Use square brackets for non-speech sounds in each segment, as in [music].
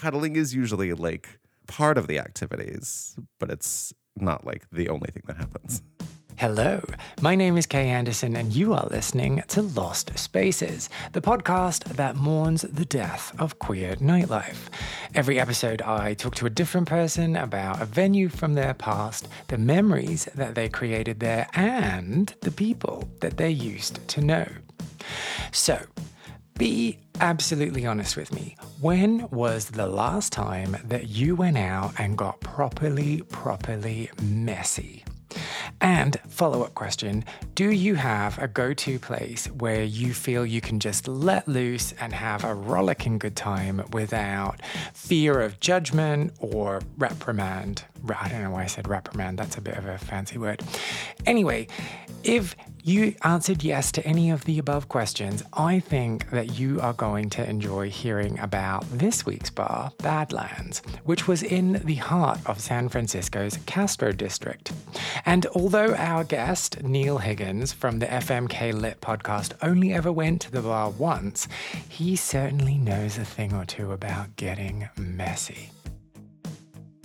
cuddling is usually like part of the activities, but it's not like the only thing that happens. Hello, my name is Kay Anderson, and you are listening to Lost Spaces, the podcast that mourns the death of queer nightlife. Every episode, I talk to a different person about a venue from their past, the memories that they created there, and the people that they used to know. So, be absolutely honest with me. When was the last time that you went out and got properly, properly messy? And follow up question Do you have a go to place where you feel you can just let loose and have a rollicking good time without fear of judgment or reprimand? I don't know why I said reprimand, that's a bit of a fancy word. Anyway, if you answered yes to any of the above questions, I think that you are going to enjoy hearing about this week's bar, Badlands, which was in the heart of San Francisco's Castro district. And although our guest, Neil Higgins from the FMK Lit podcast, only ever went to the bar once, he certainly knows a thing or two about getting messy.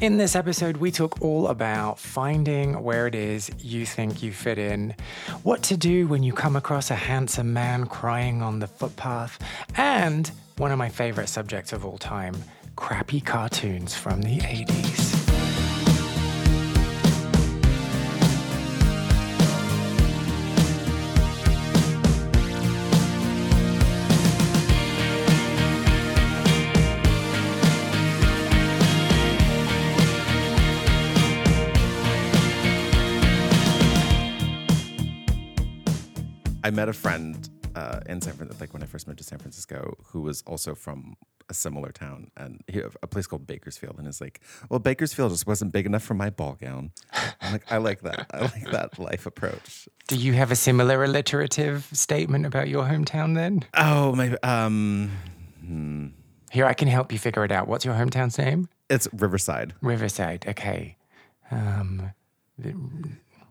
In this episode, we talk all about finding where it is you think you fit in, what to do when you come across a handsome man crying on the footpath, and one of my favorite subjects of all time crappy cartoons from the 80s. Met a friend uh, in San Francisco, like when I first moved to San Francisco, who was also from a similar town and he, a place called Bakersfield. And is like, well, Bakersfield just wasn't big enough for my ball gown. I'm like, I like that. I like that life approach. [laughs] Do you have a similar alliterative statement about your hometown then? Oh, maybe. Um, hmm. Here, I can help you figure it out. What's your hometown's name? It's Riverside. Riverside. Okay. Um,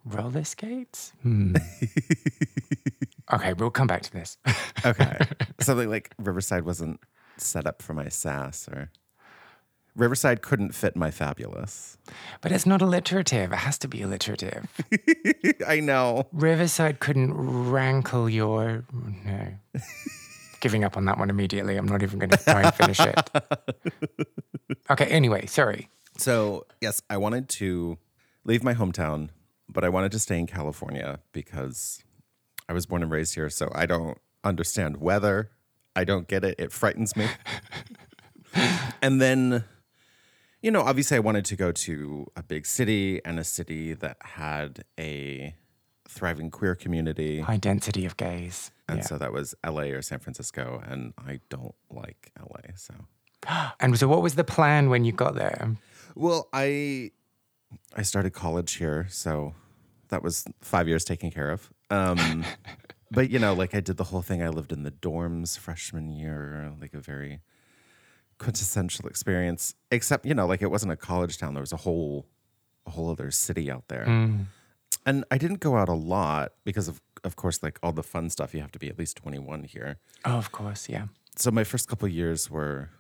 roller skates? Hmm. [laughs] Okay, we'll come back to this. [laughs] okay. Something like Riverside wasn't set up for my sass or Riverside couldn't fit my fabulous. But it's not alliterative. It has to be alliterative. [laughs] I know. Riverside couldn't rankle your. No. Giving up on that one immediately. I'm not even going to try and finish it. [laughs] Okay, anyway, sorry. So, yes, I wanted to leave my hometown, but I wanted to stay in California because I was born and raised here, so I don't understand weather. I don't get it. It frightens me. [laughs] and then, you know, obviously, I wanted to go to a big city and a city that had a thriving queer community, high density of gays. And yeah. so that was LA or San Francisco. And I don't like LA. So, [gasps] and so what was the plan when you got there? Well, I I started college here, so that was five years taken care of. Um, [laughs] but you know, like I did the whole thing. I lived in the dorms freshman year, like a very quintessential experience. Except, you know, like it wasn't a college town. There was a whole, a whole other city out there. Mm. And I didn't go out a lot because of, of course, like all the fun stuff. You have to be at least twenty one here. Oh, of course, yeah. So my first couple years were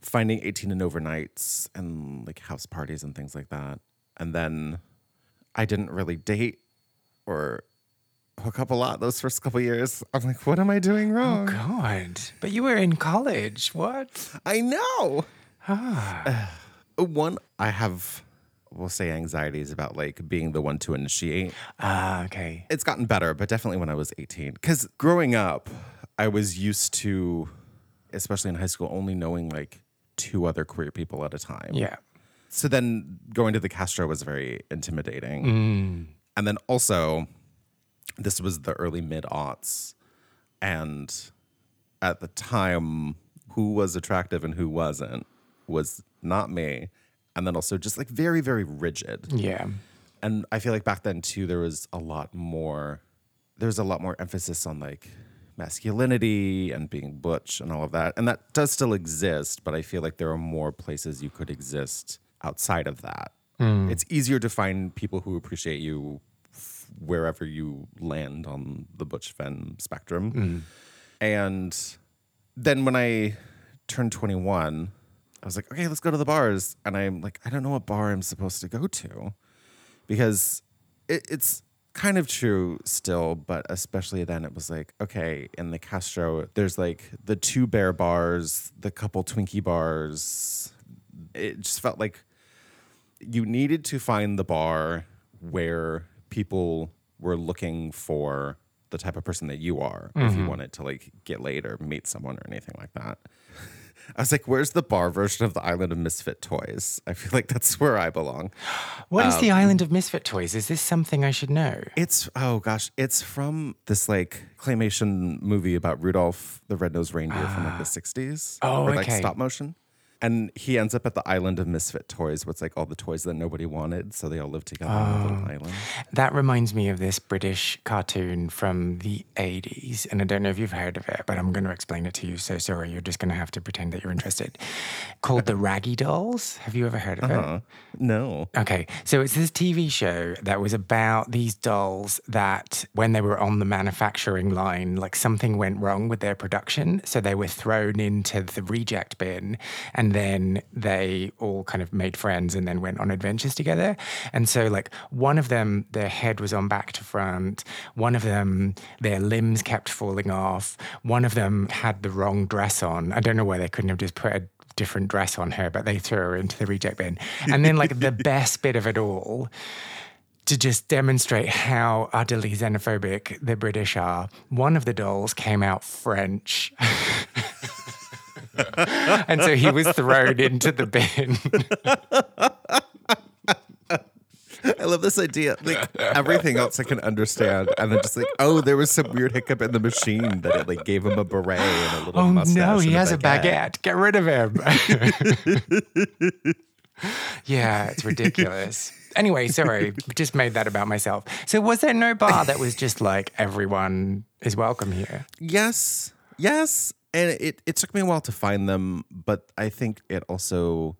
finding eighteen and overnights and like house parties and things like that. And then I didn't really date or hook up a lot those first couple years. I'm like, what am I doing oh, wrong? Oh God! But you were in college. What? I know. Ah. [sighs] One, I have, we'll say, anxieties about like being the one to initiate. Ah, okay. It's gotten better, but definitely when I was 18. Because growing up, I was used to, especially in high school, only knowing like two other queer people at a time. Yeah. So then going to the Castro was very intimidating. Mm. And then also, this was the early mid aughts. And at the time, who was attractive and who wasn't was not me. And then also just like very, very rigid. Yeah. And I feel like back then too, there was a lot more, there was a lot more emphasis on like masculinity and being butch and all of that. And that does still exist, but I feel like there are more places you could exist outside of that. Mm. It's easier to find people who appreciate you wherever you land on the Butch Femme spectrum. Mm. And then when I turned 21, I was like, okay, let's go to the bars. And I'm like, I don't know what bar I'm supposed to go to because it, it's kind of true still, but especially then it was like, okay, in the Castro, there's like the two bear bars, the couple Twinkie bars. It just felt like you needed to find the bar where people were looking for the type of person that you are if you wanted to like get laid or meet someone or anything like that. [laughs] I was like, where's the bar version of the Island of Misfit Toys? I feel like that's where I belong. What is the Um, Island of Misfit Toys? Is this something I should know? It's oh gosh, it's from this like claymation movie about Rudolph the Red-Nosed Reindeer from like the 60s. Oh, or like okay. stop motion. And he ends up at the island of misfit toys, where it's like all the toys that nobody wanted, so they all live together on a Oh. little island. That reminds me of this British cartoon from the 80s. And I don't know if you've heard of it, but I'm going to explain it to you. So sorry, you're just going to have to pretend that you're interested. Called The Raggy Dolls. Have you ever heard of it? Uh, no. Okay, so it's this TV show that was about these dolls that, when they were on the manufacturing line, like something went wrong with their production. So they were thrown into the reject bin, and then they all kind of made friends and then went on adventures together. And so, like, one of them, their head was on back to front, one of them, their limbs kept falling off, one of them had the wrong dress on. I don't know why they couldn't have just put a different dress on her, but they threw her into the reject bin. And then, like, the [laughs] best bit of it all, to just demonstrate how utterly xenophobic the British are, one of the dolls came out French. [laughs] and so he was thrown into the bin. I love this idea. Like everything else I can understand. And then just like, oh, there was some weird hiccup in the machine that it like gave him a beret and a little Oh mustache. no, he and has a baguette. Get rid of him. yeah, it's ridiculous. Anyway, sorry, just made that about myself. So, was there no bar that was just like everyone is welcome here? Yes, yes. And it, it took me a while to find them, but I think it also,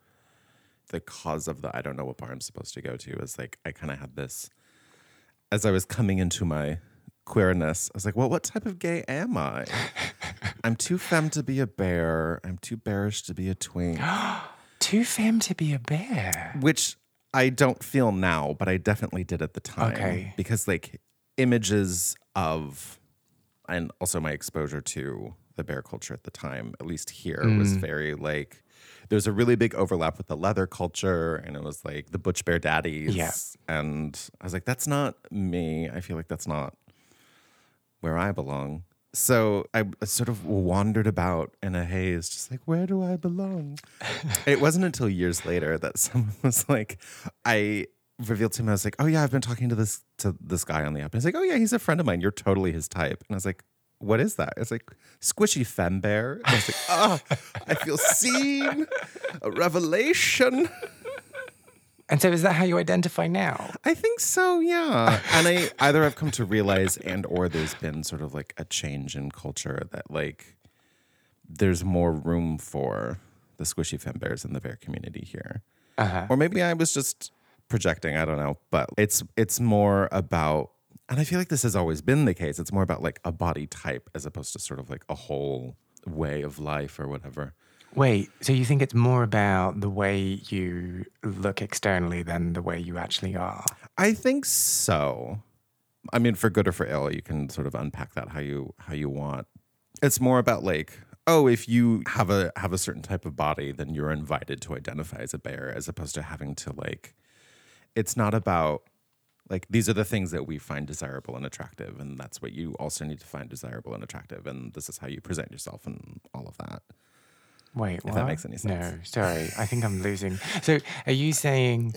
the cause of the I don't know what bar I'm supposed to go to is like, I kind of had this, as I was coming into my queerness, I was like, well, what type of gay am I? [laughs] I'm too femme to be a bear. I'm too bearish to be a twink, [gasps] Too femme to be a bear. which I don't feel now, but I definitely did at the time. Okay. Because like images of, and also my exposure to the bear culture at the time, at least here, Mm. was very like, there's a really big overlap with the leather culture, and it was like the Butch Bear Daddies. Yeah. And I was like, that's not me. I feel like that's not where I belong. So I sort of wandered about in a haze, just like, where do I belong? [laughs] it wasn't until years later that [laughs] someone was like, I revealed to him, I was like, oh yeah, I've been talking to this to this guy on the app. And he's like, oh yeah, he's a friend of mine. You're totally his type. And I was like, what is that? It's like squishy femme bear. And I was like, oh, [laughs] I feel seen, a revelation. And so, is that how you identify now? I think so, yeah. [laughs] And I either I've come to realize and or there's been sort of like a change in culture that like there's more room for the squishy femme bears in the bear community here. Uh-huh. Or maybe I was just projecting, I don't know, but it's it's more about and I feel like this has always been the case. It's more about like a body type as opposed to sort of like a whole way of life or whatever. Wait, so you think it's more about the way you look externally than the way you actually are? I think so. I mean, for good or for ill, you can sort of unpack that how you how you want. It's more about like, oh, if you have a have a certain type of body, then you're invited to identify as a bear, as opposed to having to like. It's not about like these are the things that we find desirable and attractive, and that's what you also need to find desirable and attractive, and this is how you present yourself and all of that. Wait, what? that makes any No, sorry. I think I'm losing. So, are you saying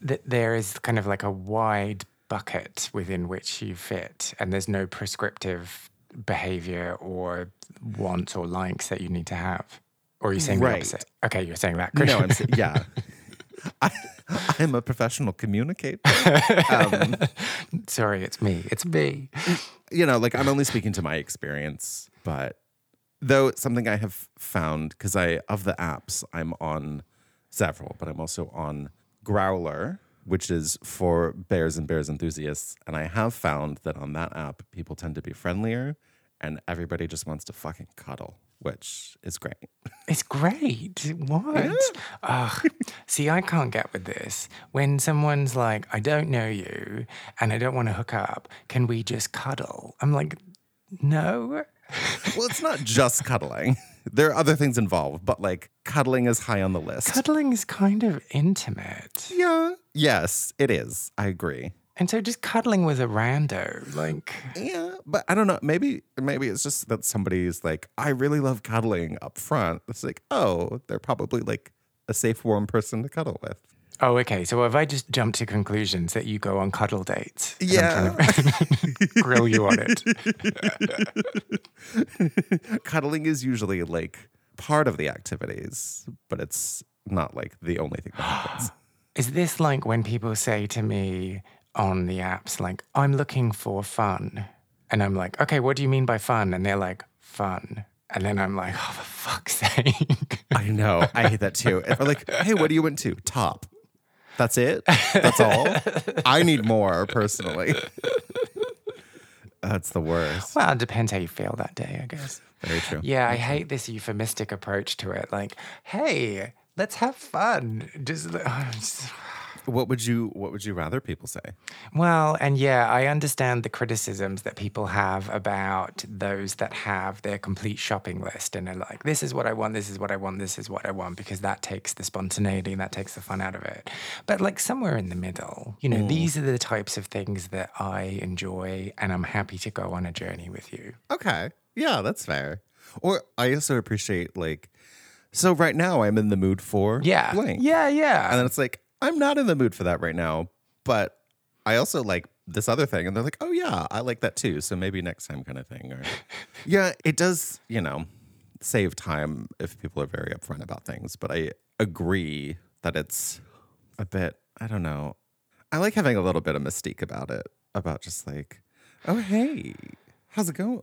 that there is kind of like a wide bucket within which you fit, and there's no prescriptive behavior or wants or likes that you need to have? Or are you saying Right. the opposite? Okay, you're saying that. No, I'm yeah. [laughs] [laughs] I, I'm a professional communicator. [laughs] Um, sorry, it's me. It's me. you know, like I'm only speaking to my experience, but though it's something I have found because I of the apps I'm on several, but I'm also on Growlr, which is for bears and bears enthusiasts, and I have found that on that app people tend to be friendlier and everybody just wants to fucking cuddle. Which is great. It's great. What? Ugh. See, I can't get with this. When someone's like, I don't know you and I don't want to hook up, can we just cuddle? I'm like, no. Well, it's not just cuddling. There are other things involved, but like cuddling is high on the list. Cuddling is kind of intimate. yeah. Yes, it is. I agree. And so just cuddling with a rando, like, Yeah, but I don't know. Maybe maybe it's just that somebody's like, I really love cuddling up front. It's like, oh, they're probably like a safe, warm person to cuddle with. oh, okay. So have I just jumped to conclusions that you go on cuddle dates? Yeah. [laughs] grill you on it. [laughs] cuddling is usually like part of the activities, but it's not like the only thing that happens. [gasps] Is this like when people say to me on the apps, like, I'm looking for fun? And I'm like, okay, what do you mean by fun? And they're like, fun. And then I'm like, oh, for fuck's [laughs] sake. I know. I hate that too. If I'm like, hey, what do you went to? Top. That's it? That's all? [laughs] I need more personally. That's the worst. well, it depends how you feel that day, I guess. Very true. Yeah, I hate this euphemistic approach to it. Like, hey, let's have fun. Just, [laughs] just What would you what would you rather people say? Well, and yeah, I understand the criticisms that people have about those that have their complete shopping list and are like, this is what I want, this is what I want, this is what I want, because that takes the spontaneity and that takes the fun out of it. But like somewhere in the middle, you know, mm. these are the types of things that I enjoy and I'm happy to go on a journey with you. Okay. Yeah, that's fair. Or I also appreciate like so right now I'm in the mood for Yeah. blank. Yeah, yeah. And then it's like, I'm not in the mood for that right now, but I also like this other thing. And they're like, oh, yeah, I like that too. So maybe next time kind of thing. Or, [laughs] yeah, it does, you know, save time if people are very upfront about things. But I agree that it's a bit, I don't know. I like having a little bit of mystique about it, about just like, oh, hey, how's it going?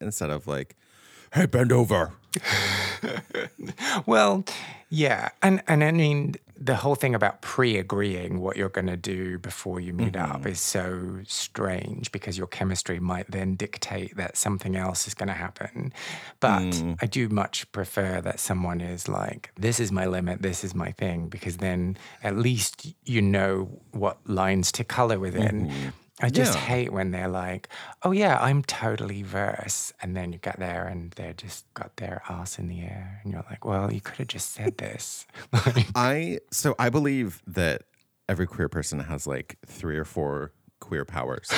Instead of like, hey, bend over. [laughs] Well, yeah, and and I mean the whole thing about pre-agreeing what you're going to do before you meet up mm-hmm. is so strange because your chemistry might then dictate that something else is going to happen. But mm. I do much prefer that someone is like, "This is my limit. This is my thing," because then at least you know what lines to color within. Mm-hmm. I just Yeah. hate when they're like, "Oh yeah, I'm totally verse," and then you get there and they're just got their ass in the air, and you're like, "Well, you could have just said [laughs] this." [laughs] Like, I so I believe that every queer person has like three or four queer powers.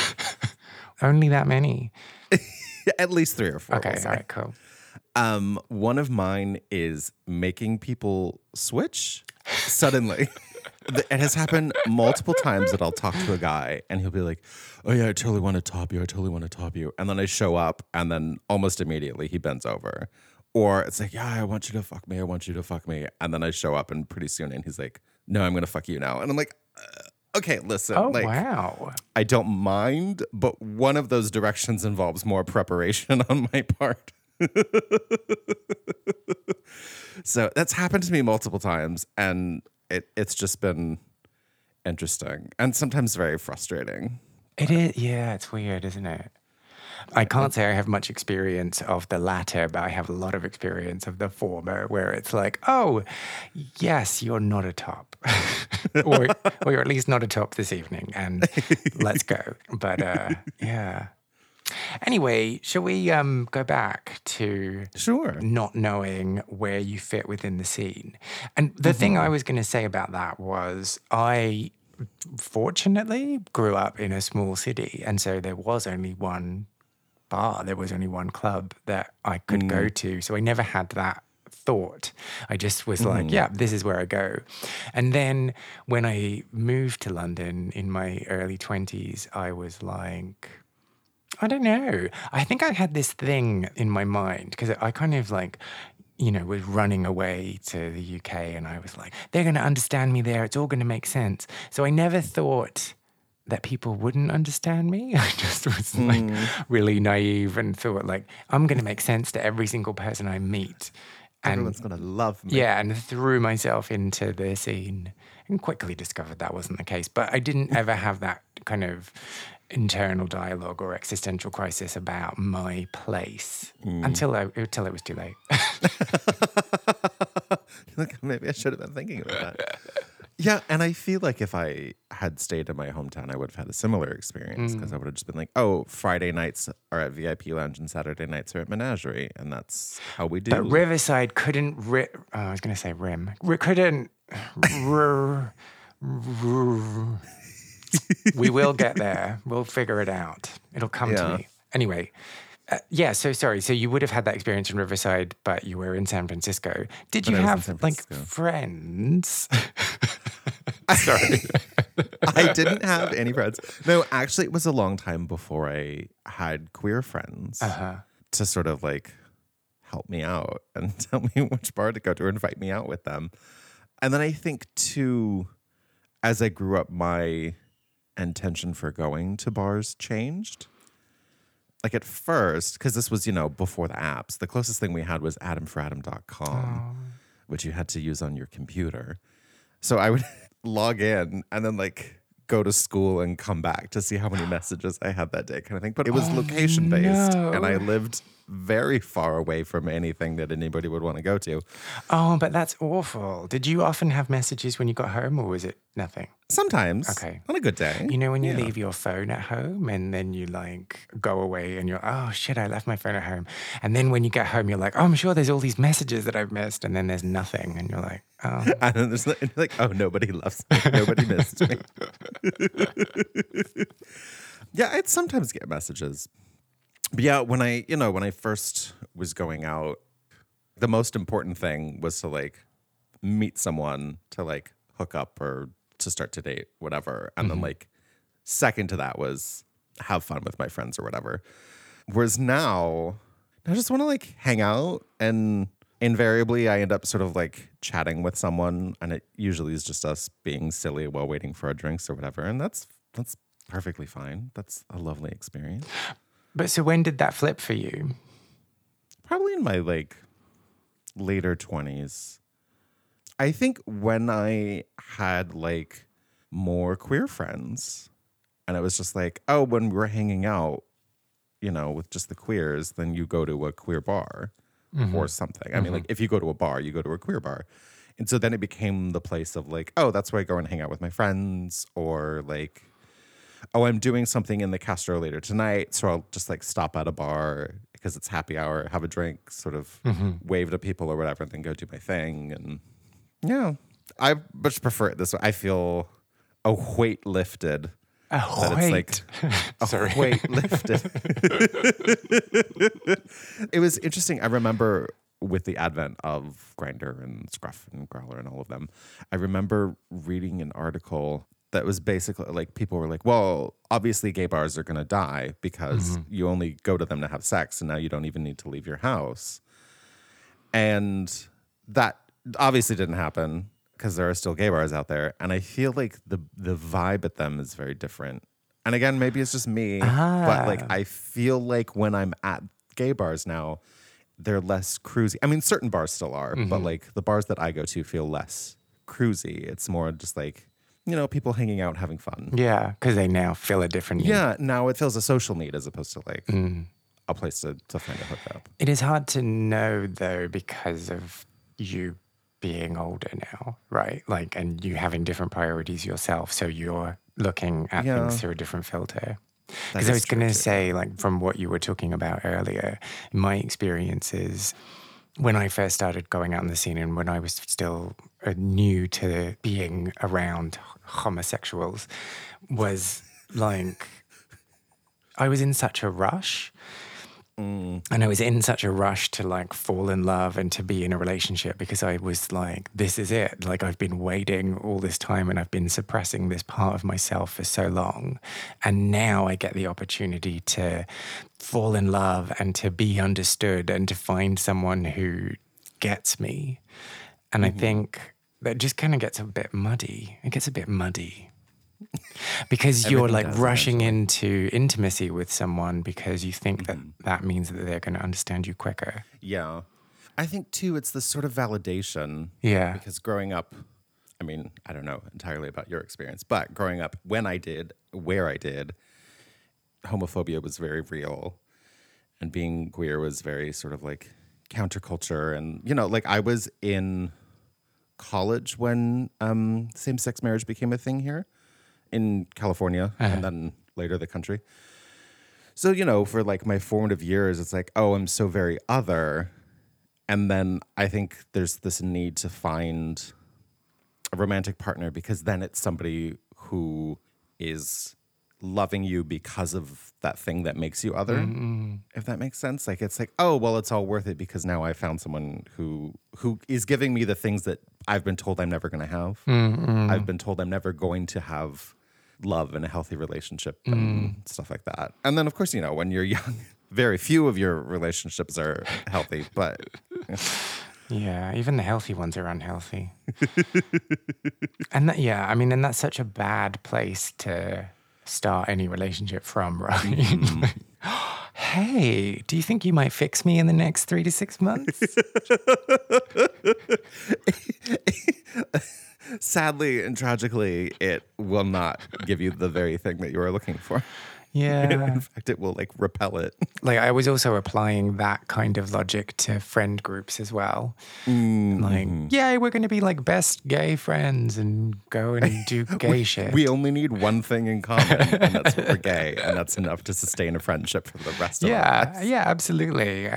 [laughs] Only that many. At least three or four. Okay, all right, cool. Um, one of mine is making people switch suddenly. It has happened multiple times that I'll talk to a guy and he'll be like, "Oh yeah, I totally want to top you. I totally want to top you." And then I show up, and then almost immediately he bends over, or it's like, "Yeah, I want you to fuck me. I want you to fuck me." And then I show up, and pretty soon, and he's like, "No, I'm gonna fuck you now." And I'm like, uh, "Okay, listen, Oh like." wow. I don't mind, but one of those directions involves more preparation [laughs] on my part. [laughs] so that's happened to me multiple times, and it, it's just been interesting and sometimes very frustrating. It is. Yeah, it's weird, isn't it? I can't say I have much experience of the latter, but I have a lot of experience of the former, where it's like, oh, yes, you're not a top, [laughs] or, or you're at least not a top this evening, and let's go. But uh, yeah. Anyway, shall we um, go back to Sure. not knowing where you fit within the scene. And the thing mm-hmm. I was going to say about that was I fortunately grew up in a small city. And so there was only one bar, there was only one club that I could go mm. to. So I never had that thought. I just was mm-hmm. like, yeah, this is where I go. And then when I moved to London in my early 20s, I was like, I don't know. I think I had this thing in my mind because I kind of like, you know, was running away to the UK and I was like, they're going to understand me there. It's all going to make sense. So I never thought that people wouldn't understand me. [laughs] I just was like hmm. really naive and thought like, I'm going to make sense to every single person I meet. And Everyone's gonna love me. yeah, and threw myself into the scene and quickly discovered that wasn't the case. But I didn't ever have that kind of internal dialogue or existential crisis about my place mm. until I, until it was too late. [laughs] [laughs] maybe I should have been thinking about that. Yeah, and I feel like if I had stayed in my hometown, I would have had a similar experience mm. because I would have just been like, "Oh, Friday nights are at VIP Lounge and Saturday nights are at Menagerie, and that's how we do." But Riverside couldn't. Ri- oh, I was going to say rim. Ri- couldn't. [laughs] r- r- we will get there. We'll figure it out. It'll come Yeah. to me. Anyway, uh, yeah. So sorry. So you would have had that experience in Riverside, but you were in San Francisco. Did But you I was in have like friends? [laughs] sorry. I didn't have any friends. No, actually, it was a long time before I had queer friends Uh-huh. to sort of like help me out [laughs] and tell me which bar to go to or invite me out with them. And then I think too, as I grew up, my intention for going to bars changed. Like at first, because this was, you know, before the apps, the closest thing we had was adamforadam.com, oh. which you had to use on your computer. So I would [laughs] log in and then like go to school and come back to see how many [gasps] messages I had that day, kind of thing. But it was oh, location based, and I lived very far away from anything that anybody would want to go to. Oh, but that's awful. Did you often have messages when you got home, or was it nothing? Sometimes, Okay. on a good day, You know, when you Yeah. leave your phone at home and then you like go away and you're, oh shit, I left my phone at home. And then when you get home, you're like, oh, I'm sure there's all these messages that I've missed. And then there's nothing. And you're like, oh. [laughs] And then there's like, like, oh, nobody loves me. Nobody missed me. [laughs] yeah, I'd sometimes get messages. But yeah, when I, you know, when I first was going out, the most important thing was to like meet someone to like hook up or to start to date, whatever. And then mm-hmm. like second to that was have fun with my friends or whatever. Whereas now, I just want to like hang out and invariably I end up sort of like chatting with someone and it usually is just us being silly while waiting for our drinks or whatever. And that's that's perfectly fine. That's a lovely experience. But so when did that flip for you? Probably in my like later 20s. I think when I had like more queer friends and it was just like, oh, when we're hanging out, you know, with just the queers, then you go to a queer bar mm-hmm. or something. I mean, like mm-hmm. if you go to a bar, you go to a queer bar. And so then it became the place of like, oh, that's where I go and hang out with my friends or like, oh, I'm doing something in the Castro later tonight. So I'll just like stop at a bar because it's happy hour, have a drink, sort of mm-hmm. wave to people or whatever, and then go do my thing. And yeah, I much prefer it this way. I feel a weight lifted. A That it's like [laughs] a Sorry. weight lifted. it was interesting. I remember with the advent of Grindr and Scruff and Growlr and all of them, I remember reading an article that was basically like people were like, well, obviously gay bars are going to die because mm-hmm. you only go to them to have sex and now you don't even need to leave your house. And that obviously didn't happen because there are still gay bars out there. And I feel like the the vibe at them is very different. And again, maybe it's just me, but like ah. I feel like when I'm at gay bars now, they're less cruisy. I mean, certain bars still are, but mm-hmm. like the bars that I go to feel less cruisy. It's more just like, you know, people hanging out, having fun. Yeah, because they now feel a different need. Yeah, now it feels a social need as opposed to like mm. a place to, to find a hookup. It is hard to know though because of you being older now, right? Like, and you having different priorities yourself. So you're looking at Yeah. things through a different filter. Because I was going to say, like, from what you were talking about earlier, my experiences when I first started going out in the scene and when I was still uh, new to being around homosexuals was like, I was in such a rush. Mm. And I was in such a rush to like fall in love and to be in a relationship because I was like, this is it. Like, I've been waiting all this time and I've been suppressing this part of myself for so long. And now I get the opportunity to fall in love and to be understood and to find someone who gets me. And I mm-hmm. think that just kind of gets a bit muddy. It gets a bit muddy because you're Everything like rushing into intimacy with someone because you think that that means that they're going to understand you quicker. Yeah. I think too, it's this sort of validation Yeah. because growing up, I mean, I don't know entirely about your experience, but growing up, when I did, where I did, homophobia was very real. And being queer was very sort of like counterculture. And, you know, like I was in college when um, same sex marriage became a thing here in California and uh-huh. then later the country. So, you know, for like my formative years, it's like, oh, I'm so very other. And then I think there's this need to find a romantic partner because then it's somebody who is loving you because of that thing that makes you other mm-hmm. if that makes sense. Like it's like oh well it's all worth it because now i found someone who who is giving me the things that i've been told i'm never going to have mm-hmm. i've been told i'm never going to have love and a healthy relationship and mm. stuff like that and then of course you know when you're [laughs] young very few of your relationships are healthy but Yeah, even the healthy ones are unhealthy. [laughs] and that, yeah, I mean, and that's such a bad place to start any relationship from, [laughs] right? Mm-hmm. [gasps] hey, do you think you might fix me in the next three to six months? Sadly and tragically it will not give you the very thing that you are looking for [laughs] yeah. in fact it will like repel it Like, I was also applying that kind of logic to friend groups as well. Mm-hmm. Like, yeah, we're going to be like best gay friends and go and [laughs] do gay shit. we only need one thing in common and that's that we're gay and that's enough to sustain a friendship for the rest of our yeah, yeah, absolutely.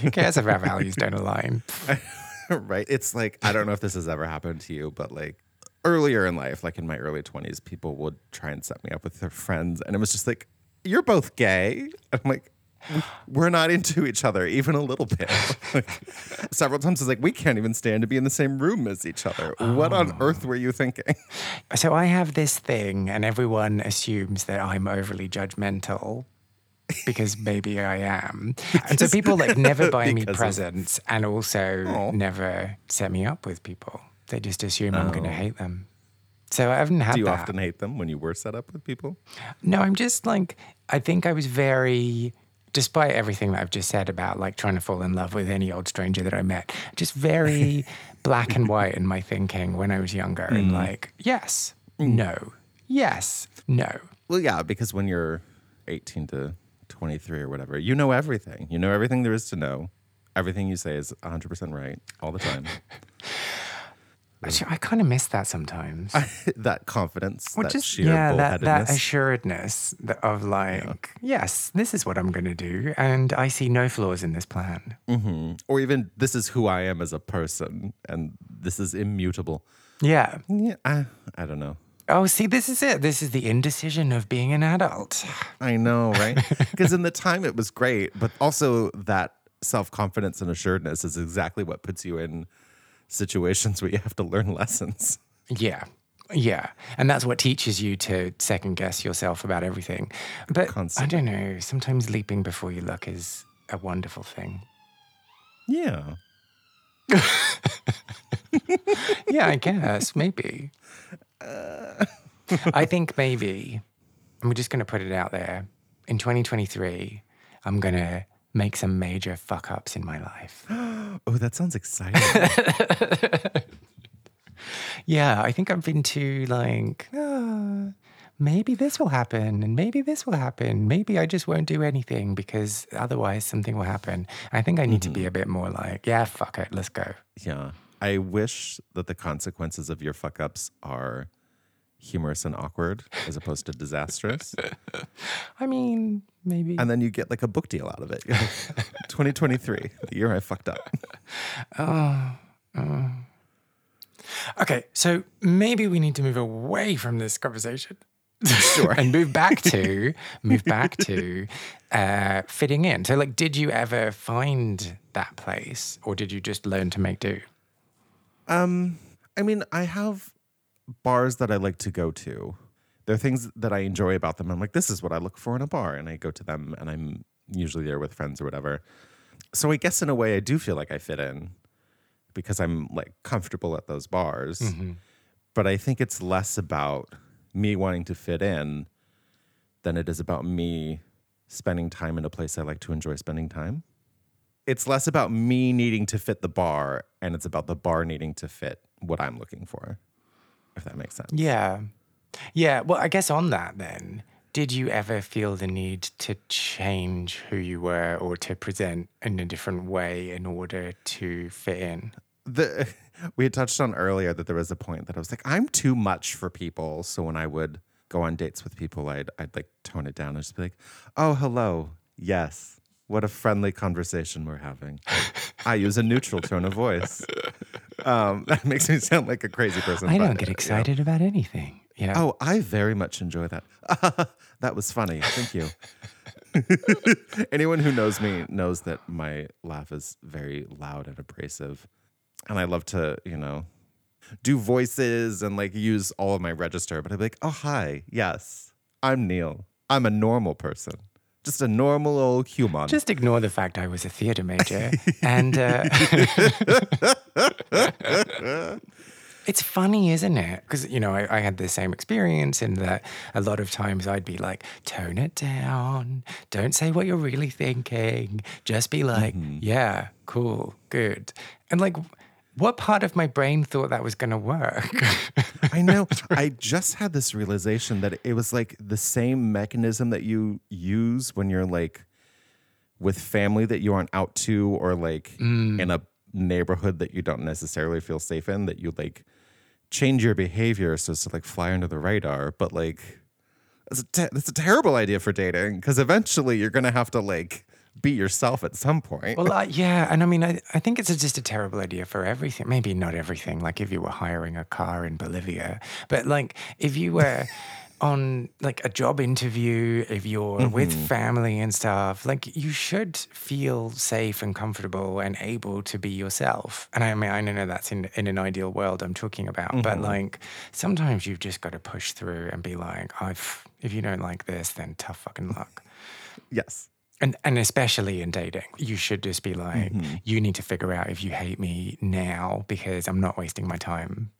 Who cares if our values don't align? [laughs] [laughs] right? It's like I don't know if this has ever happened to you, but like earlier in life, like in my early twenties, people would try and set me up with their friends, and it was just like, "You're both gay." and I'm like, "We- "We're not into each other even a little bit." [laughs] like, several times, it's like we can't even stand to be in the same room as each other. What on oh. earth were you thinking? So I have this thing, and everyone assumes that I'm overly judgmental because maybe I am. [laughs] And so people like never [laughs] buy me presents and also Aw. never set me up with people. They just assume I'm going to oh. hate them. So I haven't had Do you that. often hate them when you were set up with people? No, I'm just like, I think I was very, despite everything that I've just said about like trying to fall in love with any old stranger that I met, just very [laughs] black and white in my thinking when I was younger. And mm. like, yes, mm. no, yes, no. Well, yeah, because when you're 18 to 23 or whatever, you know everything. You know everything there is to know. Everything you say is 100% right all the time. [laughs] Actually, I kind of miss that sometimes. [laughs] that confidence, Well, that sheer yeah, that, that assuredness of like, yes, this is what I'm going to do, and I see no flaws in this plan. Mhm. Or even, this is who I am as a person, and this is immutable. Yeah. Yeah, I, I don't know. Oh, see, this is it. This is the indecision of being an adult. [sighs] I know, right? [laughs] Because in the time it was great, but also that self confidence and assuredness is exactly what puts you in situations where you have to learn [laughs] lessons. Yeah. Yeah. And that's what teaches you to second guess yourself about everything. But Constantly. I don't know. Sometimes leaping before you look is a wonderful thing. Yeah. [laughs] Yeah, I guess. Maybe. I think maybe, and we're just going to put it out there in 2023, I'm going to make some major fuck ups in my life. [gasps] Oh, that sounds exciting. [laughs] Yeah, I think I've been too like, ah, maybe this will happen and maybe this will happen. Maybe I just won't do anything because otherwise something will happen. I think I need to be a bit more like, yeah, fuck it, let's go. yeah. I wish that the consequences of your fuck ups are humorous and awkward as opposed to disastrous. [laughs] I mean, maybe. and then you get like a book deal out of it. [laughs] 2023, the year I fucked up. Oh. [laughs] Okay, so maybe we need to move away from this conversation. Sure. and move back to move back to uh, fitting in. So, like, did you ever find that place, or did you just learn to make do? Um, I mean, I have bars that I like to go to. There are things that I enjoy about them. I'm like, this is what I look for in a bar, and I go to them, and I'm usually there with friends or whatever. So I guess in a way, I do feel like I fit in because I'm like comfortable at those bars. But I think it's less about me wanting to fit in than it is about me spending time in a place I like to enjoy spending time. It's less about me needing to fit the bar and it's about the bar needing to fit what I'm looking for. if that makes sense. Yeah. Yeah. Well, I guess on that then, did you ever feel the need to change who you were or to present in a different way in order to fit in? The [laughs] we had touched on earlier that there was a point that I was like, I'm too much for people. So when I would go on dates with people, I'd I'd like tone it down and just be like, Oh, hello. Yes. What a friendly conversation we're having. I use a neutral tone of voice. Um, that makes me sound like a crazy person. I don't get excited about anything. You know? Oh, I very much enjoy that. [laughs] that was funny. Thank you. [laughs] Anyone who knows me knows that my laugh is very loud and abrasive. And I love to, you know, do voices and like use all of my register, but I'd be like, oh, hi. Yes, I'm Neil. I'm a normal person. Just a normal old human. Just ignore the fact I was a theatre major. [laughs] and uh, [laughs] it's funny, isn't it? Because, you know, I, I had the same experience in that a lot of times I'd be like, tone it down. Don't say what you're really thinking. Just be like, yeah, cool, good. And like, what part of my brain thought that was going to work? [laughs] I know. I just had this realization that it was like the same mechanism that you use when you're like with family that you aren't out to or like mm. in a neighborhood that you don't necessarily feel safe in that you like change your behavior so as to like fly under the radar but like it's a, te- it's a terrible idea for dating because eventually you're gonna have to like be yourself at some point Well, uh, yeah, and I mean, I, I think it's a, just a terrible idea for everything. Maybe not everything. Like if you were hiring a car in Bolivia, but like if you were [laughs] on like a job interview, if you're with family and stuff, like you should feel safe and comfortable and able to be yourself. And I mean, I know that's in in an ideal world I'm talking about, but like sometimes you've just got to push through and be like, I've if you don't like this, then tough fucking luck. [laughs] yes And and especially in dating, you should just be like, mm-hmm. you need to figure out if you hate me now because I'm not wasting my time.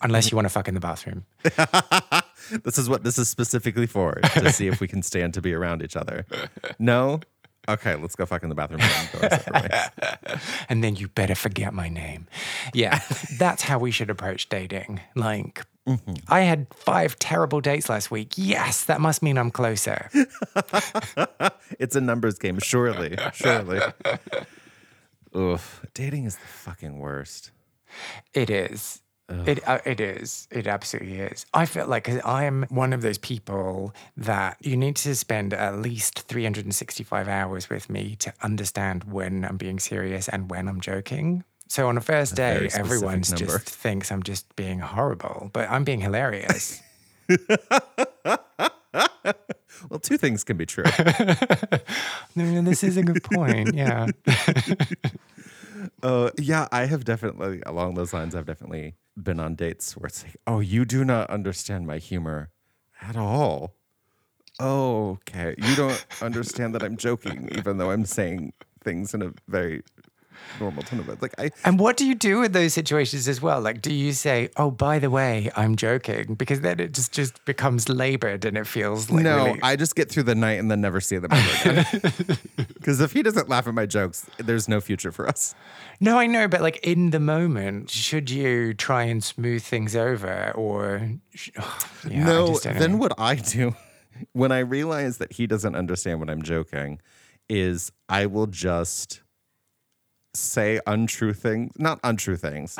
Unless you want to fuck in the bathroom. [laughs] this is what this is specifically for to see if we can stand to be around each other no okay let's go fuck in the bathroom and go our separate ways. [laughs] And then you better forget my name. Yeah, that's how we should approach dating. Like, I had five terrible dates last week. Yes, that must mean I'm closer. [laughs] it's a numbers game surely surely [laughs] Oof. dating is the fucking worst It is. It uh, it is. It absolutely is. I feel like I'm one of those people that you need to spend at least 365 hours with me to understand when I'm being serious and when I'm joking. So on a first very day, everyone just thinks I'm just being horrible, but I'm being hilarious. [laughs] well two things can be true [laughs] no, this is a good point. Yeah. [laughs] uh, yeah i have definitely along those lines i've definitely been on dates where it's like oh you do not understand my humor at all oh okay you don't understand that i'm joking even though i'm saying things in a very normal tone of it like i And what do you do in those situations as well? Like, do you say, "Oh, by the way, I'm joking," because then it just just becomes labored and it feels like no, really- I just get through the night and then never see them again. [laughs] Because if he doesn't laugh at my jokes, there's no future for us. No, I know, but like in the moment, should you try and smooth things over or [sighs] yeah, no, then know. what I do [laughs] when I realize that he doesn't understand when I'm joking is I will just say untrue things, not untrue things,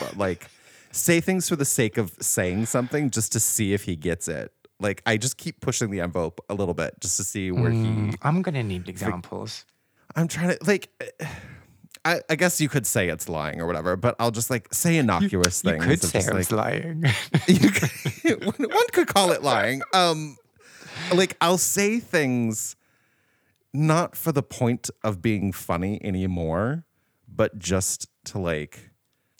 but like say things for the sake of saying something just to see if he gets it. Like I just keep pushing the envelope a little bit just to see where he Mm, I'm gonna need examples. I'm trying to like. I, I guess you could say it's lying or whatever, but I'll just like say innocuous You things. could say just, like, lying. [laughs] you could, one could call it lying. Um, like I'll say things not for the point of being funny anymore, but just to like.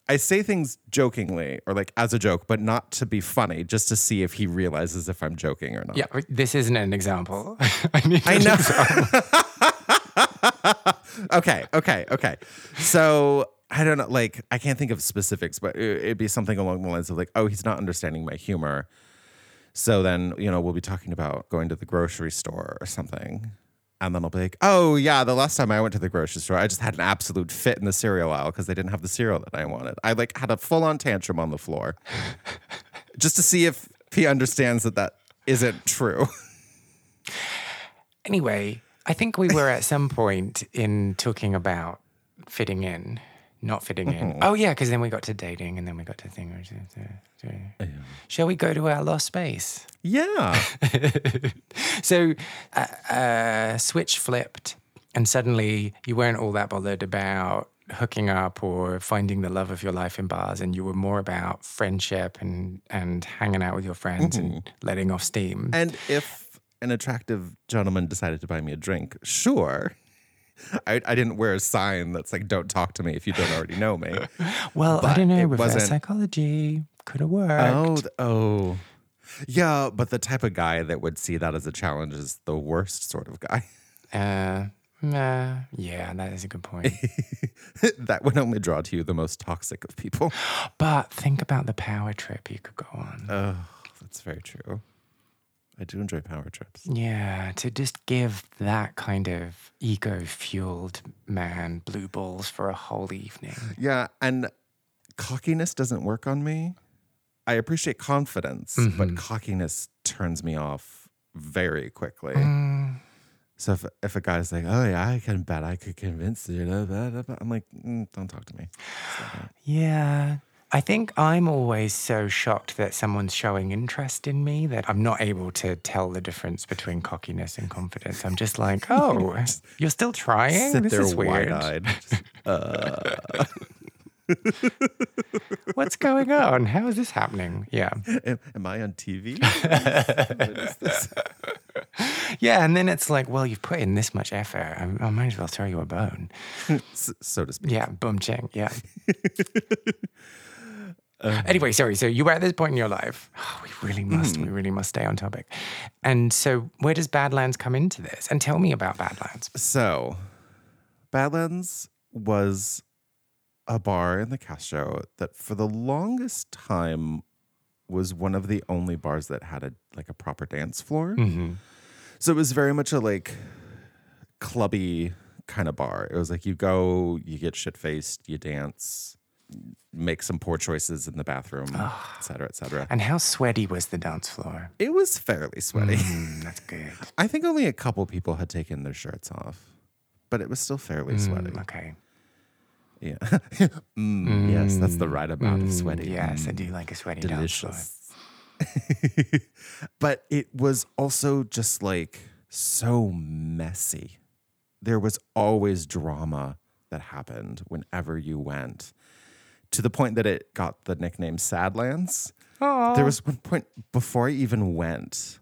I say things jokingly or like as a joke, but not to be funny, just to see if he realizes if I'm joking or not. yeah, this isn't an example. [laughs] I need I know. [laughs] okay, okay, okay. So I don't know, like I can't think of specifics, but it'd be something along the lines of like, oh, he's not understanding my humor. So then, you know, we'll be talking about going to the grocery store or something. And then I'll be like, oh, yeah, the last time I went to the grocery store, I just had an absolute fit in the cereal aisle because they didn't have the cereal that I wanted. I like had a full on tantrum on the floor. [laughs] just to see if he understands that that isn't true. [laughs] Anyway, I think we were at some point in talking about fitting in, not fitting in. Oh, yeah, because then we got to dating and then we got to thing. Shall we go to our lost space? Yeah. [laughs] So, uh, uh, switch flipped, and suddenly you weren't all that bothered about hooking up or finding the love of your life in bars, and you were more about friendship and and hanging out with your friends and letting off steam. and if an attractive gentleman decided to buy me a drink, sure. [laughs] I, I didn't wear a sign that's like, don't talk to me if you don't already know me. [laughs] well, I but don't know. it Reverse wasn't- psychology could have worked. Oh, oh. Yeah, but the type of guy that would see that as a challenge is the worst sort of guy. Uh, nah, yeah, that is a good point. [laughs] that would only draw to you the most toxic of people. but think about the power trip you could go on. Oh, that's very true. I do enjoy power trips. Yeah, to just give that kind of ego fueled man blue balls for a whole evening. Yeah, and cockiness doesn't work on me. I appreciate confidence, but cockiness turns me off very quickly. So if if a guy's like, "Oh yeah, I can bet I could convince you," blah, blah, blah, blah," I'm like, mm, "Don't talk to me." Yeah. I think I'm always so shocked that someone's showing interest in me that I'm not able to tell the difference between cockiness and confidence. I'm just like, [laughs] oh, you're still trying? Sit this there is weird. wide-eyed. Uh. [laughs] What's going on? How is this happening? Yeah. am, am I on TV? [laughs] Yeah. And then it's like, well, you've put in this much effort. I, I might as well throw you a bone. So to speak. Yeah. Boom ching. Yeah. Um, anyway, sorry. So you were at this point in your life. [sighs] we really hmm. must, we really must stay on topic. And so where does Badlands come into this? And tell me about Badlands. So, Badlands was a bar in the Castro that, for the longest time, was one of the only bars that had a like a proper dance floor. Mm-hmm. So it was very much a like clubby kind of bar. It was like you go, you get shit faced, you dance, make some poor choices in the bathroom, et cetera, et cetera. And how sweaty was the dance floor? It was fairly sweaty. Mm, [laughs] that's good. I think only a couple people had taken their shirts off, but it was still fairly sweaty. Mm, okay. Yeah. [laughs] Mm, Yes, that's the right amount of sweaty. Yes, I Mm, do like a sweaty dance floor. [laughs] but it was also just like so messy. There was always drama that happened whenever you went to the point that it got the nickname Sadlands. There was one point before I even went,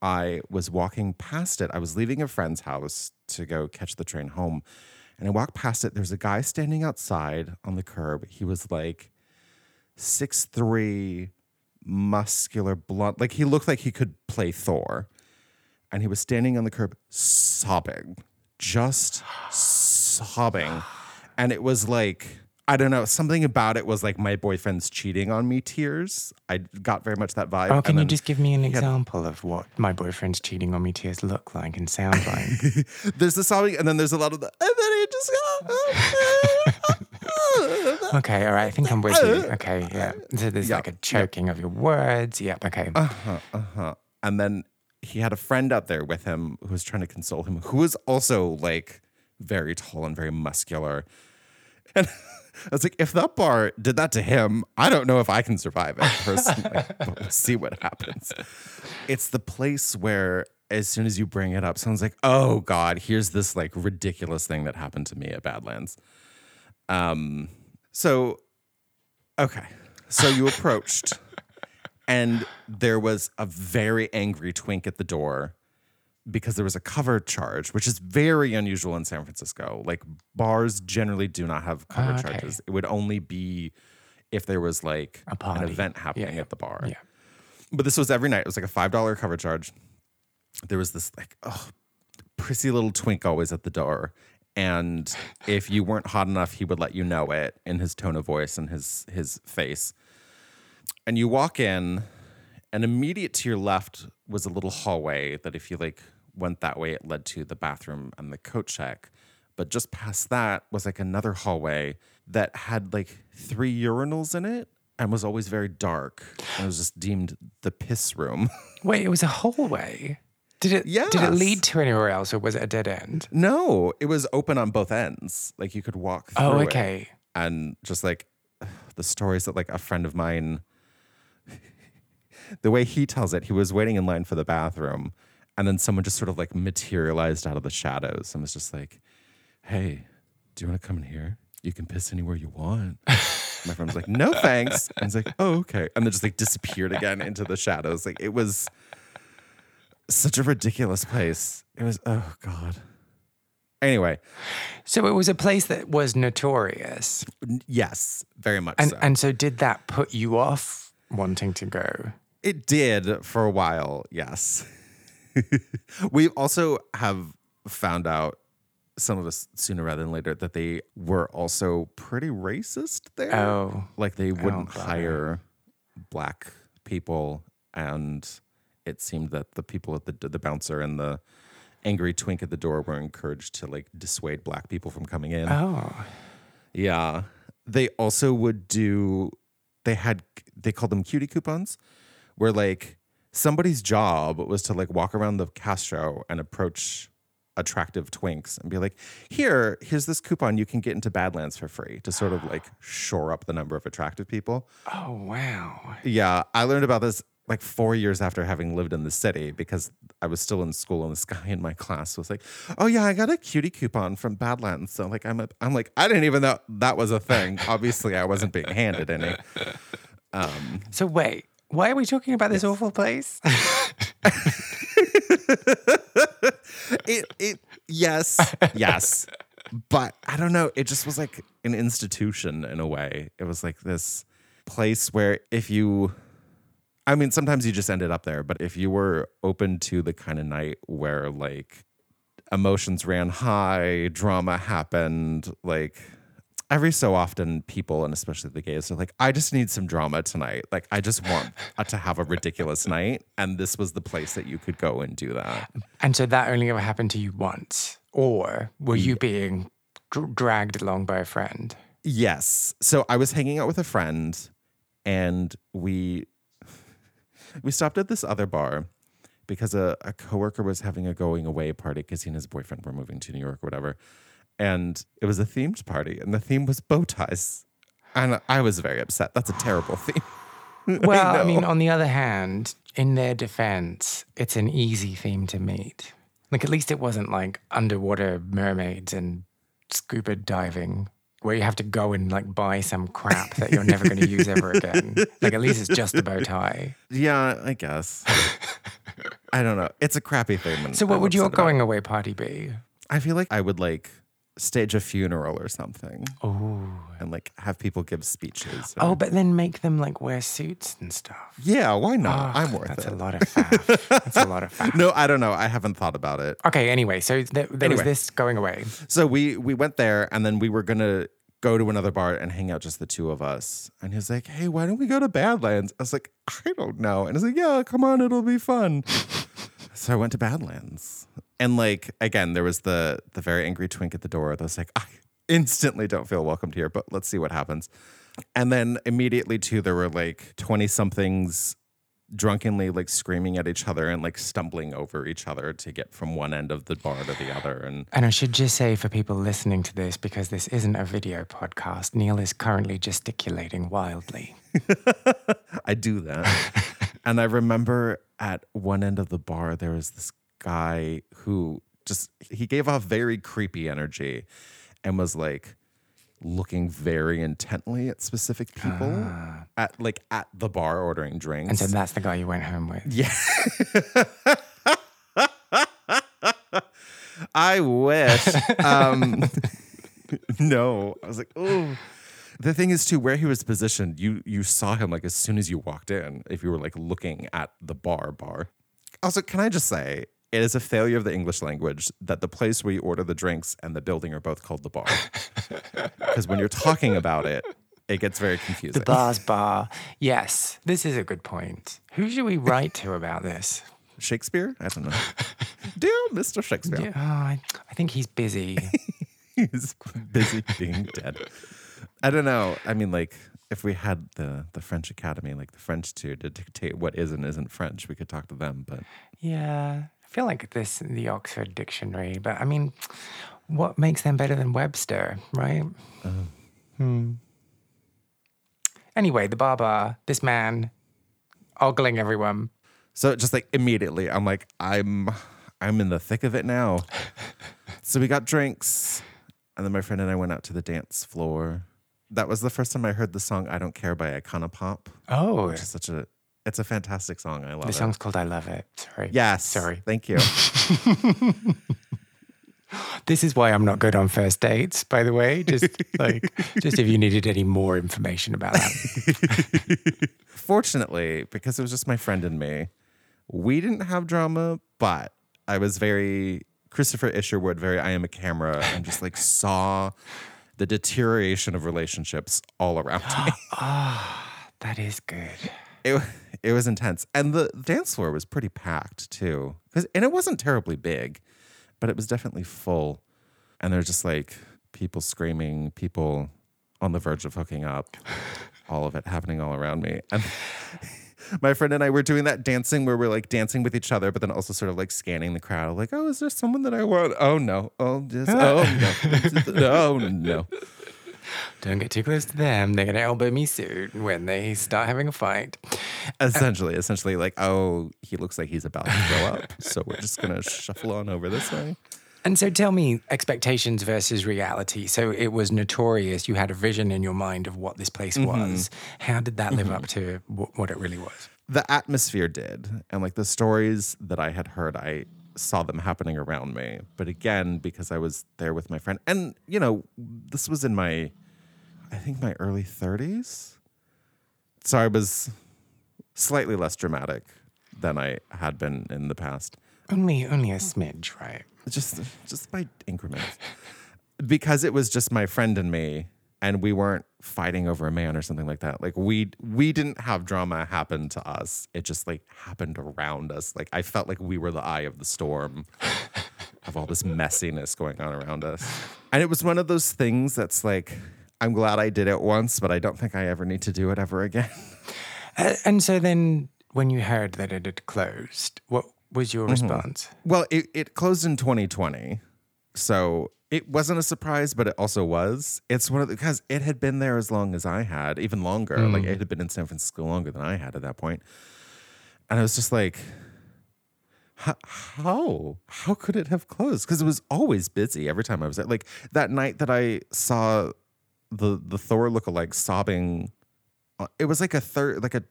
I was walking past it. I was leaving a friend's house to go catch the train home. And I walked past it. There's a guy standing outside on the curb. He was like six three, muscular, blunt. Like he looked like he could play Thor. And he was standing on the curb sobbing, just sobbing. And it was like, I don't know, something about it was like my boyfriend's cheating on me tears. I got very much that vibe. Oh, can you just give me an example of what my boyfriend's cheating on me tears look like and sound [laughs] like? there's the sobbing, and then there's a lot of the, and then he just got. [laughs] [laughs] okay, all right. I think I'm with you. Okay, yeah. So there's Yeah, like a choking of your words. Yep. Okay. uh-huh. And then he had a friend out there with him who was trying to console him, who was also like very tall and very muscular. And [laughs] I was like, if that bar did that to him, I don't know if I can survive it personally, but we'll see what happens. It's the place where as soon as you bring it up, someone's like, oh God, here's this like ridiculous thing that happened to me at Badlands. Um, so okay. So you approached and there was a very angry twink at the door because there was a cover charge, which is very unusual in San Francisco. Like bars generally do not have cover Ah, okay. charges. It would only be if there was like an event happening yeah. at the bar. Yeah. But this was every night. It was like a five dollar cover charge. There was this like oh prissy little twink always at the door. And if you weren't hot enough, he would let you know it in his tone of voice and his his face. And you walk in, and immediate to your left was a little hallway that if you like went that way, it led to the bathroom and the coat check. But just past that was like another hallway that had like three urinals in it and was always very dark. And It was just deemed the piss room. [laughs] Wait, it was a hallway. Did it? Yes. Did it lead to anywhere else, or was it a dead end? no, it was open on both ends. Like you could walk oh, through Oh, okay. and just like [sighs] the stories that like a friend of mine [laughs] the way he tells it he was waiting in line for the bathroom and then someone just sort of like materialized out of the shadows and was just like hey do you want to come in here? You can piss anywhere you want. [laughs] My friend was like no thanks. And he's like oh okay. And then just like disappeared again into the shadows. Like it was such a ridiculous place. It was oh god. Anyway. So it was a place that was notorious, yes very much and so. and so did that put you off wanting to go? It did for a while, yes. [laughs] we also have found out, some of us sooner rather than later, that they were also pretty racist there. Oh, Like they oh, wouldn't bummer. hire black people, and it seemed that the people at the the bouncer and the angry twink at the door were encouraged to like dissuade black people from coming in. oh, Yeah. They also would do they had they called them cutie coupons where like somebody's job was to like walk around the Castro and approach attractive twinks and be like, "Here, here's this coupon you can get into Badlands for free" to sort of like [gasps] shore up the number of attractive people. oh, wow. Yeah, I learned about this like 4 years after having lived in the city because I was still in school and this [laughs] guy in my class was like, "Oh yeah, I got a cutie coupon from Badlands." So like I'm a, I'm like I didn't even know that was a thing. Obviously, I wasn't being handed any. [laughs] Um, so wait, why are we talking about this awful place? [laughs] It it yes, yes. But I don't know, it just was like an institution in a way. It was like this place where if you I mean, sometimes you just ended up there, but if you were open to the kind of night where like emotions ran high, drama happened, like every so often people and especially the gays are like, I just need some drama tonight. Like I just want to have a ridiculous night. And this was the place that you could go and do that. and so that only ever happened to you once, or were you being dr- dragged along by a friend? Yes. So I was hanging out with a friend and we [laughs] we stopped at this other bar because a, a coworker was having a going away party because he and his boyfriend were moving to New York or whatever. And it was a themed party and the theme was bow ties. And I was very upset. That's a terrible [sighs] theme. [laughs] Well, I, know. mean, on the other hand, in their defense, it's an easy theme to meet. Like, at least it wasn't like underwater mermaids and scuba diving where you have to go and like buy some crap that you're never going to use ever again. Like, at least it's just a bow tie. Yeah, I guess. I don't know. It's a crappy theme. So, what I'm would your about going away party be? I feel like I would like stage a funeral or something Oh. and like have people give speeches. Oh, but then make them like wear suits and stuff. Yeah, why not? Ah, I'm Ugh, worth That's it. a lot of faff. That's a lot of [laughs] faff. No, I don't know. I haven't thought about it. Okay, anyway, so th- there was this going away. So we we went there and then we were gonna go to another bar and hang out just the two of us. And he was like, Hey, why don't we go to Badlands? I was like, I don't know. And he's like, Yeah, come on, it'll be fun. [laughs] so I went to Badlands. And like again, there was the the very angry twink at the door that was like, I instantly don't feel welcomed here, but let's see what happens. And then immediately too, there were like 20 somethings drunkenly like screaming at each other and like stumbling over each other to get from one end of the bar to the other. And And I should just say for people listening to this, because this isn't a video podcast, Neil is currently gesticulating wildly. [laughs] I do that. and I remember at one end of the bar, there was this guy who just, he gave off very creepy energy and was like looking very intently at specific people at like at the bar ordering drinks. And so that's the guy you went home with. Yeah. [laughs] I wish. Um, [laughs] no, I was like, oh. The thing is, too, where he was positioned, you you saw him like as soon as you walked in. If you were like looking at the bar, bar. Also, can I just say, it is a failure of the English language that the place where you order the drinks and the building are both called the bar. [laughs] Because when you're talking about it, it gets very confusing. The bar's bar. Yes, this is a good point. Who should we write to about this? Shakespeare? I don't know. Dear Mr. Shakespeare. Yeah, oh, I, I think he's busy. [laughs] He's busy being dead. I don't know. I mean, like, if we had the the French Academy, like the French to to dictate what is and isn't French, we could talk to them. But Yeah, I feel like this the Oxford Dictionary, but I mean, what makes them better than Webster, right? Hmm. Anyway, the barber, this man, ogling everyone. so just like immediately, I'm like, I'm I'm in the thick of it now. [laughs] so we got drinks, and then my friend and I went out to the dance floor. That was the first time I heard the song "I Don't Care" by Icona Pop, Oh, which is such a it's a fantastic song. I love the it. song's called "I Love It." Sorry. Yes. Sorry. Thank you. [laughs] This is why I'm not good on first dates, by the way. Just like, just if you needed any more information about that. [laughs] Fortunately, because it was just my friend and me, we didn't have drama, but I was very Christopher Isherwood, very I am a camera, and just like [laughs] saw the deterioration of relationships all around me. [gasps] Ah, That is good. It it was intense, and the dance floor was pretty packed too, 'Cause- and it wasn't terribly big, but it was definitely full, and there's just like people screaming, people on the verge of hooking up, all of it happening all around me, and. [laughs] My friend and I were doing that dancing where we're like dancing with each other, but then also sort of like scanning the crowd, like, oh, is there someone that I want? Oh no, oh yes, oh no, [laughs] oh no. Don't get too close to them. They're gonna elbow me soon when they start having a fight. Uh, essentially essentially like oh he looks like he's about to grow up so we're just gonna shuffle on over this way And so tell me expectations versus reality. So it was notorious. You had a vision in your mind of what this place mm-hmm. was. How did that live mm-hmm. up to wh- what it really was? the atmosphere did and like the stories that i had heard i saw them happening around me but again because i was there with my friend and you know this was in my i think my early 30s so i was slightly less dramatic than i had been in the past. Only, only a smidge, right? just just by increments. Because it was just my friend and me and we weren't fighting over a man or something like that. Like we we didn't have drama happen to us. It just like happened around us. Like i felt like we were the eye of the storm of all this messiness going on around us. And it was one of those things that's like i'm glad i did it once but i don't think i ever need to do it ever again [laughs] Uh, and so then when you heard that it had closed, what was your response? Well, it, it closed in 2020. So it wasn't a surprise, but it also was. It's one of the, because it had been there as long as I had, even longer. Like it had been in San Francisco longer than I had at that point. And I was just like, how? How could it have closed? Because it was always busy every time I was there. Like that night that I saw the the Thor lookalike sobbing, uh, it was like a third, like a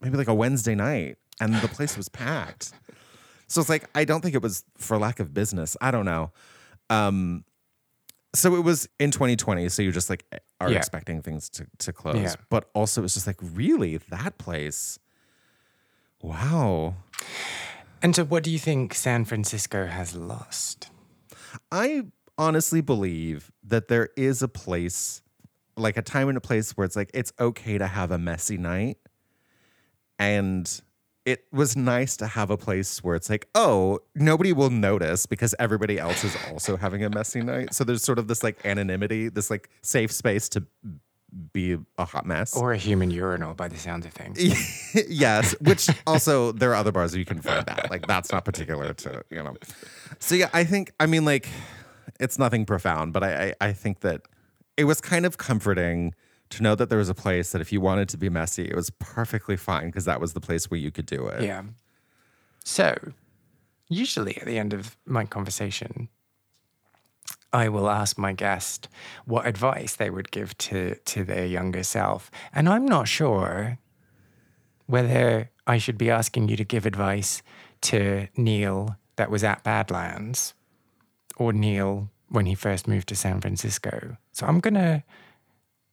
maybe like a Wednesday night, and the place was packed. So it's like I don't think it was for lack of business. I don't know. Um, so it was in 2020. So you just like are Yeah. expecting things to to close, Yeah. but also it's just like really that place. Wow. And so what do you think San Francisco has lost? I honestly believe that there is a place, like a time and a place where it's like it's okay to have a messy night. And it was nice to have a place where it's like, oh, nobody will notice because everybody else is also having a messy night. So there's sort of this like anonymity, this like safe space to be a hot mess. Or a human urinal by the sounds of things. [laughs] yes, which also there are other bars you can find that. Like that's not particular to you know. So yeah, I think I mean like it's nothing profound, but I I, I think that it was kind of comforting to know that there was a place that if you wanted to be messy, it was perfectly fine because that was the place where you could do it. Yeah. So, usually at the end of my conversation, I will ask my guest what advice they would give to to their younger self, and I'm not sure whether I should be asking you to give advice to Neil that was at Badlands or Neil when he first moved to San Francisco. So I'm gonna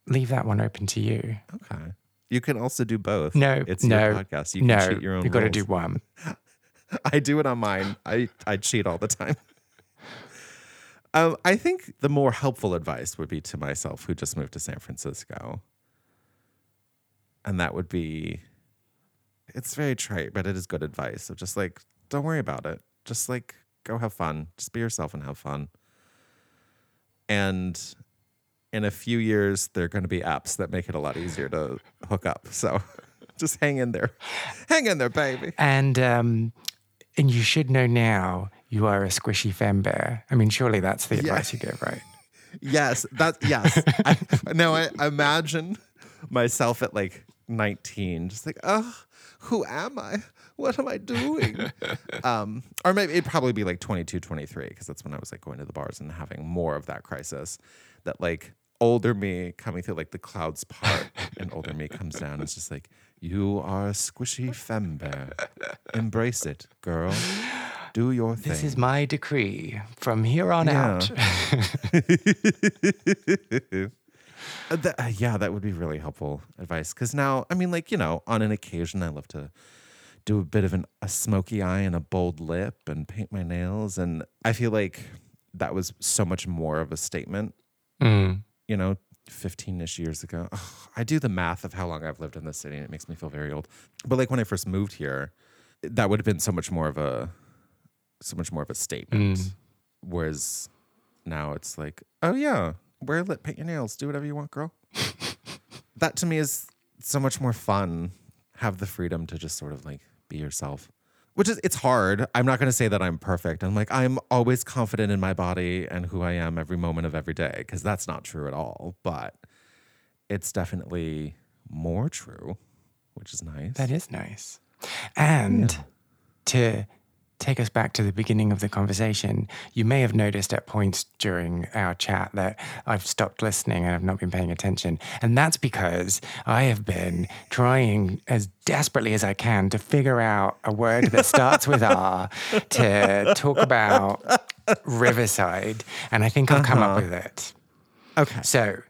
leave that one open to you. Okay. You can also do both. No, it's no, your podcast. You can no. cheat your own. You've got to do one. [laughs] I do it on mine. I, I cheat all the time. [laughs] Um, I think the more helpful advice would be to myself who just moved to San Francisco. And that would be it's very trite, but it is good advice of just like, don't worry about it. Just like go have fun. Just be yourself and have fun. And in a few years, there are going to be apps that make it a lot easier to hook up. So [laughs] just hang in there. Hang in there, baby. And um, and you should know now you are a squishy femme bear. I mean, surely that's the advice you give, right? [laughs] Yes, that yes. I, now I imagine myself at like 19, just like, oh, who am I? What am I doing? [laughs] um, or maybe it'd probably be like 22, 23, because that's when I was like going to the bars and having more of that crisis. That like older me coming through like the clouds part, [laughs] and older me comes down. and It's just like, you are a squishy femme bear. Embrace it, girl. Do your thing. This is my decree from here on Yeah. out. [laughs] Uh, that- uh, yeah, that would be really helpful advice. Because now, I mean, like, you know, on an occasion, I love to do a bit of an, a smoky eye and a bold lip and paint my nails. And I feel like that was so much more of a statement, Mm. you know, 15 ish years ago. Ugh, [sighs] I do the math of how long I've lived in this city and it makes me feel very old. But like when I first moved here, that would have been so much more of a, so much more of a statement. Mm. Whereas now it's like, oh yeah, wear a lip, paint your nails, do whatever you want, girl. [laughs] that to me is so much more fun. Have the freedom to just sort of like be yourself. Which is it's hard. I'm not gonna say that I'm perfect. I'm like, I'm always confident in my body and who I am every moment of every day, because that's not true at all. But it's definitely more true, which is nice. That is nice. And to take us back to the beginning of the conversation, you may have noticed at points during our chat that I've stopped listening and I've not been paying attention. And that's because I have been trying as desperately as I can to figure out a word that starts with R [laughs] to talk about Riverside. And I think I've come up uh-huh. with it. okay. So,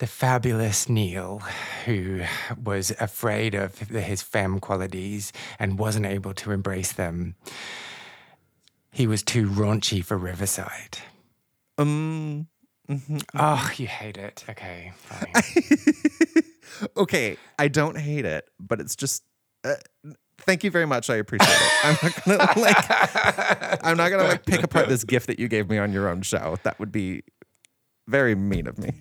the fabulous Neil, who was afraid of his femme qualities and wasn't able to embrace them, he was too raunchy for Riverside. Um Oh, you hate it. Okay, fine. [laughs] okay, I don't hate it, but it's just. Uh, thank you very much. I appreciate it. I'm not gonna [laughs] like. I'm not gonna like pick apart this gift that you gave me on your own show. That would be very mean of me.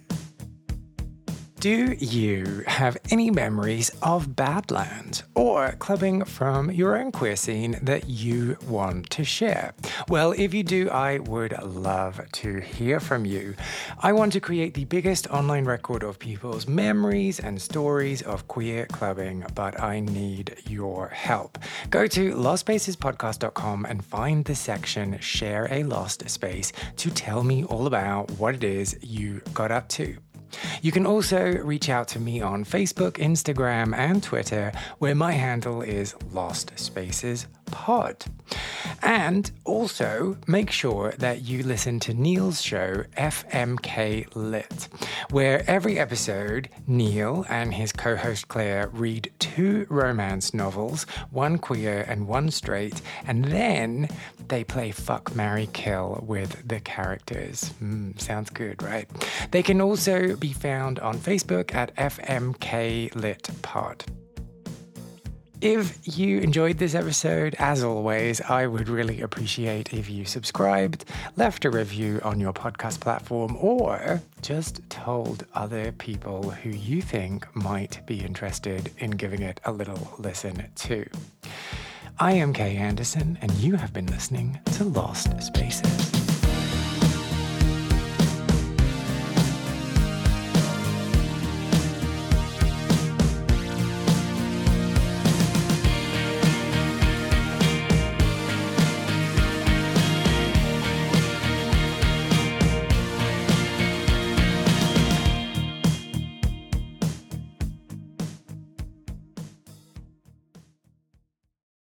Do you have any memories of Badlands or clubbing from your own queer scene that you want to share? Well, if you do, I would love to hear from you. I want to create the biggest online record of people's memories and stories of queer clubbing, but I need your help. Go to lostspacesPodcast.com and find the section Share a Lost Space to tell me all about what it is you got up to. You can also reach out to me on Facebook, Instagram, and Twitter, where my handle is Lost Spaces Pod. And also make sure that you listen to Neil's show, FMK Lit, where every episode, Neil and his co host Claire read two romance novels, one queer and one straight, and then they play Fuck, Marry, Kill with the characters. Mm, sounds good, right? They can also be found on Facebook at FMK Lit Pod. If you enjoyed this episode, as always, I would really appreciate if you subscribed, left a review on your podcast platform, or just told other people who you think might be interested in giving it a little listen too. I am Kay Anderson, and you have been listening to Lost Spaces.